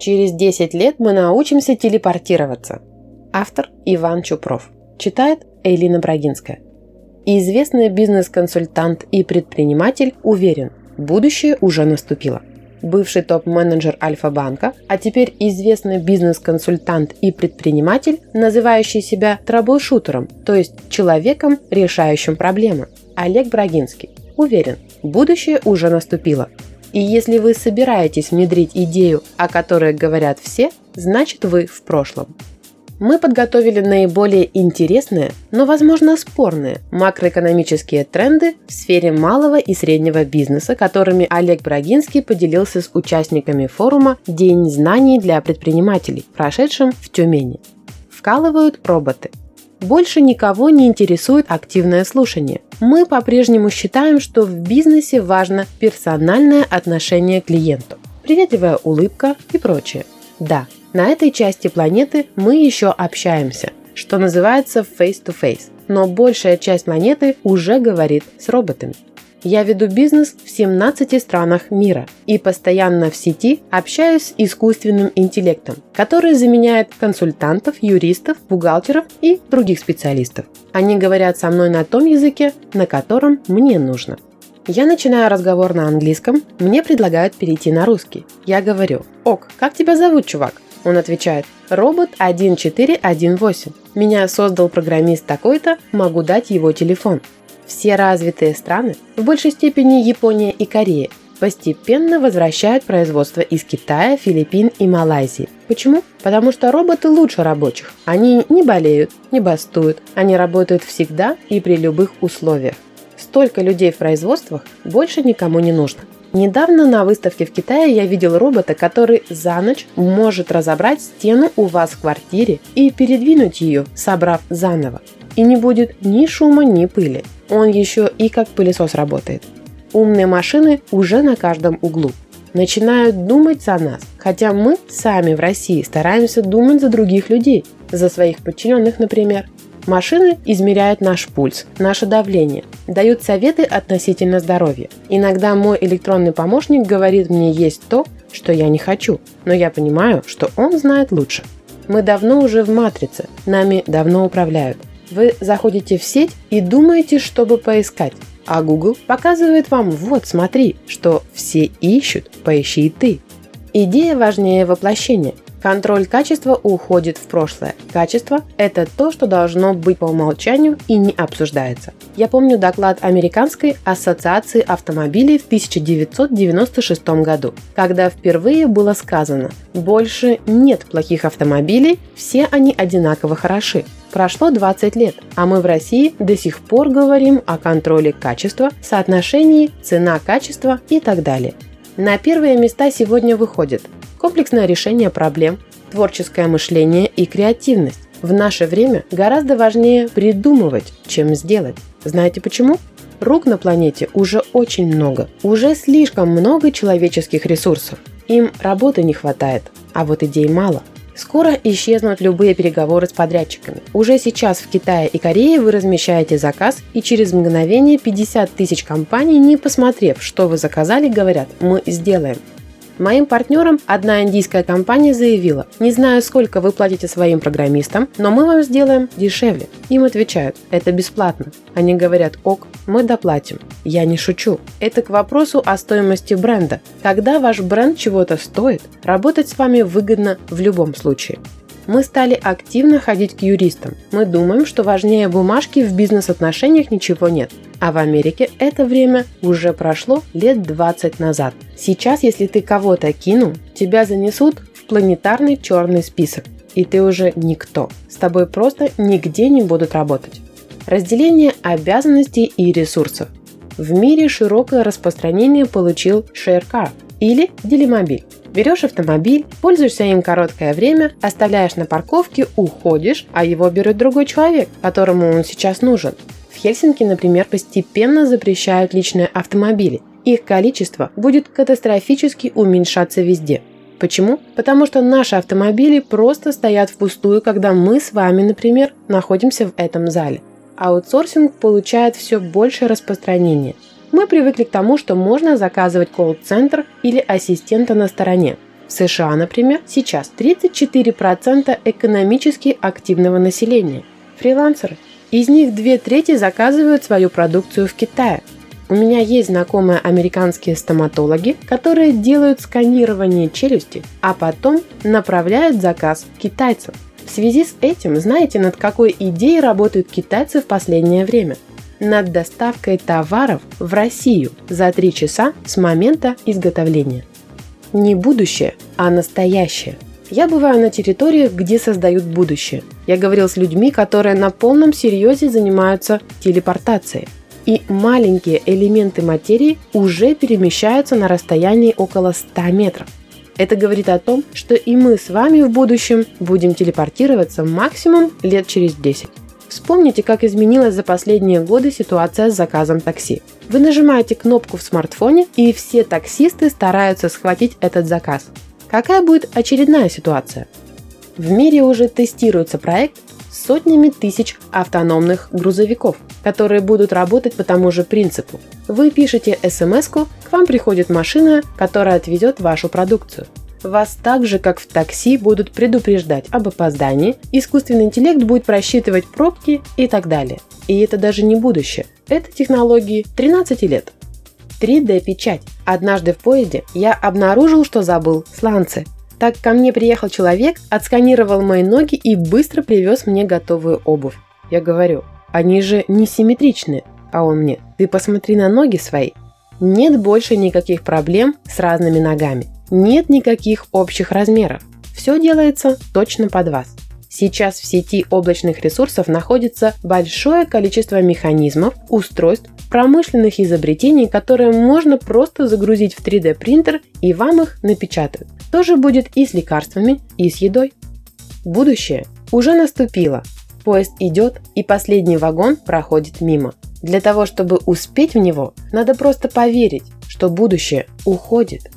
Через 10 лет мы научимся телепортироваться. Автор Иван Чупров. Читает Эйлина Брагинская. Известный бизнес-консультант и предприниматель уверен, будущее уже наступило. Бывший топ-менеджер Альфа-банка, а теперь известный бизнес-консультант и предприниматель, называющий себя траблшутером, то есть человеком, решающим проблемы. Олег Брагинский. Уверен, будущее уже наступило. И если вы собираетесь внедрить идею, о которой говорят все, значит вы в прошлом. Мы подготовили наиболее интересные, но, возможно, спорные макроэкономические тренды в сфере малого и среднего бизнеса, которыми Олег Брагинский поделился с участниками форума «День знаний для предпринимателей», прошедшим в Тюмени. Вкалывают роботы. Больше никого не интересует активное слушание. Мы по-прежнему считаем, что в бизнесе важно персональное отношение к клиенту, приветливая улыбка и прочее. Да, на этой части планеты мы еще общаемся, что называется face-to-face, но большая часть планеты уже говорит с роботами. Я веду бизнес в 17 странах мира и постоянно в сети общаюсь с искусственным интеллектом, который заменяет консультантов, юристов, бухгалтеров и других специалистов. Они говорят со мной на том языке, на котором мне нужно. Я начинаю разговор на английском, мне предлагают перейти на русский. Я говорю, ок, как тебя зовут, чувак? Он отвечает, робот 1418. Меня создал программист такой-то, могу дать его телефон. Все развитые страны, в большей степени Япония и Корея, постепенно возвращают производство из Китая, Филиппин и Малайзии. Почему? Потому что роботы лучше рабочих. Они не болеют, не бастуют. Они работают всегда и при любых условиях. Столько людей в производствах больше никому не нужно. Недавно на выставке в Китае я видел робота, который за ночь может разобрать стену у вас в квартире и передвинуть ее, собрав заново. И не будет ни шума, ни пыли он еще и как пылесос работает. Умные машины уже на каждом углу. Начинают думать за нас, хотя мы сами в России стараемся думать за других людей, за своих подчиненных, например. Машины измеряют наш пульс, наше давление, дают советы относительно здоровья. Иногда мой электронный помощник говорит мне есть то, что я не хочу, но я понимаю, что он знает лучше. Мы давно уже в матрице, нами давно управляют. Вы заходите в сеть и думаете, чтобы поискать, а Google показывает вам «вот, смотри, что все ищут, поищи и ты». Идея важнее воплощения. Контроль качества уходит в прошлое. Качество – это то, что должно быть по умолчанию и не обсуждается. Я помню доклад Американской ассоциации автомобилей в 1996 году, когда впервые было сказано «больше нет плохих автомобилей, все они одинаково хороши». Прошло 20 лет, а мы в России до сих пор говорим о контроле качества, соотношении цена-качество и так далее. На первые места сегодня выходит комплексное решение проблем, творческое мышление и креативность. В наше время гораздо важнее придумывать, чем сделать. Знаете почему? Рук на планете уже очень много. Уже слишком много человеческих ресурсов. Им работы не хватает, а вот идей мало. Скоро исчезнут любые переговоры с подрядчиками. Уже сейчас в Китае и Корее вы размещаете заказ, и через мгновение 50 тысяч компаний, не посмотрев, что вы заказали, говорят «мы сделаем». Моим партнерам одна индийская компания заявила, не знаю, сколько вы платите своим программистам, но мы вам сделаем дешевле. Им отвечают, это бесплатно. Они говорят, ок, мы доплатим. Я не шучу. Это к вопросу о стоимости бренда. Когда ваш бренд чего-то стоит, работать с вами выгодно в любом случае мы стали активно ходить к юристам. Мы думаем, что важнее бумажки в бизнес-отношениях ничего нет. А в Америке это время уже прошло лет 20 назад. Сейчас, если ты кого-то кинул, тебя занесут в планетарный черный список. И ты уже никто. С тобой просто нигде не будут работать. Разделение обязанностей и ресурсов. В мире широкое распространение получил ShareCar или Делимобиль. Берешь автомобиль, пользуешься им короткое время, оставляешь на парковке, уходишь, а его берет другой человек, которому он сейчас нужен. В Хельсинки, например, постепенно запрещают личные автомобили. Их количество будет катастрофически уменьшаться везде. Почему? Потому что наши автомобили просто стоят впустую, когда мы с вами, например, находимся в этом зале. Аутсорсинг получает все больше распространения – мы привыкли к тому, что можно заказывать колл-центр или ассистента на стороне. В США, например, сейчас 34% экономически активного населения – фрилансеры. Из них две трети заказывают свою продукцию в Китае. У меня есть знакомые американские стоматологи, которые делают сканирование челюсти, а потом направляют заказ китайцам. В связи с этим, знаете, над какой идеей работают китайцы в последнее время? Над доставкой товаров в Россию за три часа с момента изготовления. Не будущее, а настоящее. Я бываю на территориях, где создают будущее. Я говорил с людьми, которые на полном серьезе занимаются телепортацией. И маленькие элементы материи уже перемещаются на расстоянии около 100 метров. Это говорит о том, что и мы с вами в будущем будем телепортироваться максимум лет через 10. Вспомните, как изменилась за последние годы ситуация с заказом такси. Вы нажимаете кнопку в смартфоне, и все таксисты стараются схватить этот заказ. Какая будет очередная ситуация? В мире уже тестируется проект с сотнями тысяч автономных грузовиков, которые будут работать по тому же принципу. Вы пишете смс к вам приходит машина, которая отвезет вашу продукцию. Вас так же, как в такси, будут предупреждать об опоздании, искусственный интеллект будет просчитывать пробки и так далее. И это даже не будущее. Это технологии 13 лет. 3D-печать. Однажды в поезде я обнаружил, что забыл сланцы. Так ко мне приехал человек, отсканировал мои ноги и быстро привез мне готовую обувь. Я говорю, они же не симметричны. А он мне, ты посмотри на ноги свои. Нет больше никаких проблем с разными ногами. Нет никаких общих размеров. Все делается точно под вас. Сейчас в сети облачных ресурсов находится большое количество механизмов, устройств, промышленных изобретений, которые можно просто загрузить в 3D принтер и вам их напечатают. То же будет и с лекарствами, и с едой. Будущее уже наступило. Поезд идет, и последний вагон проходит мимо. Для того, чтобы успеть в него, надо просто поверить, что будущее уходит.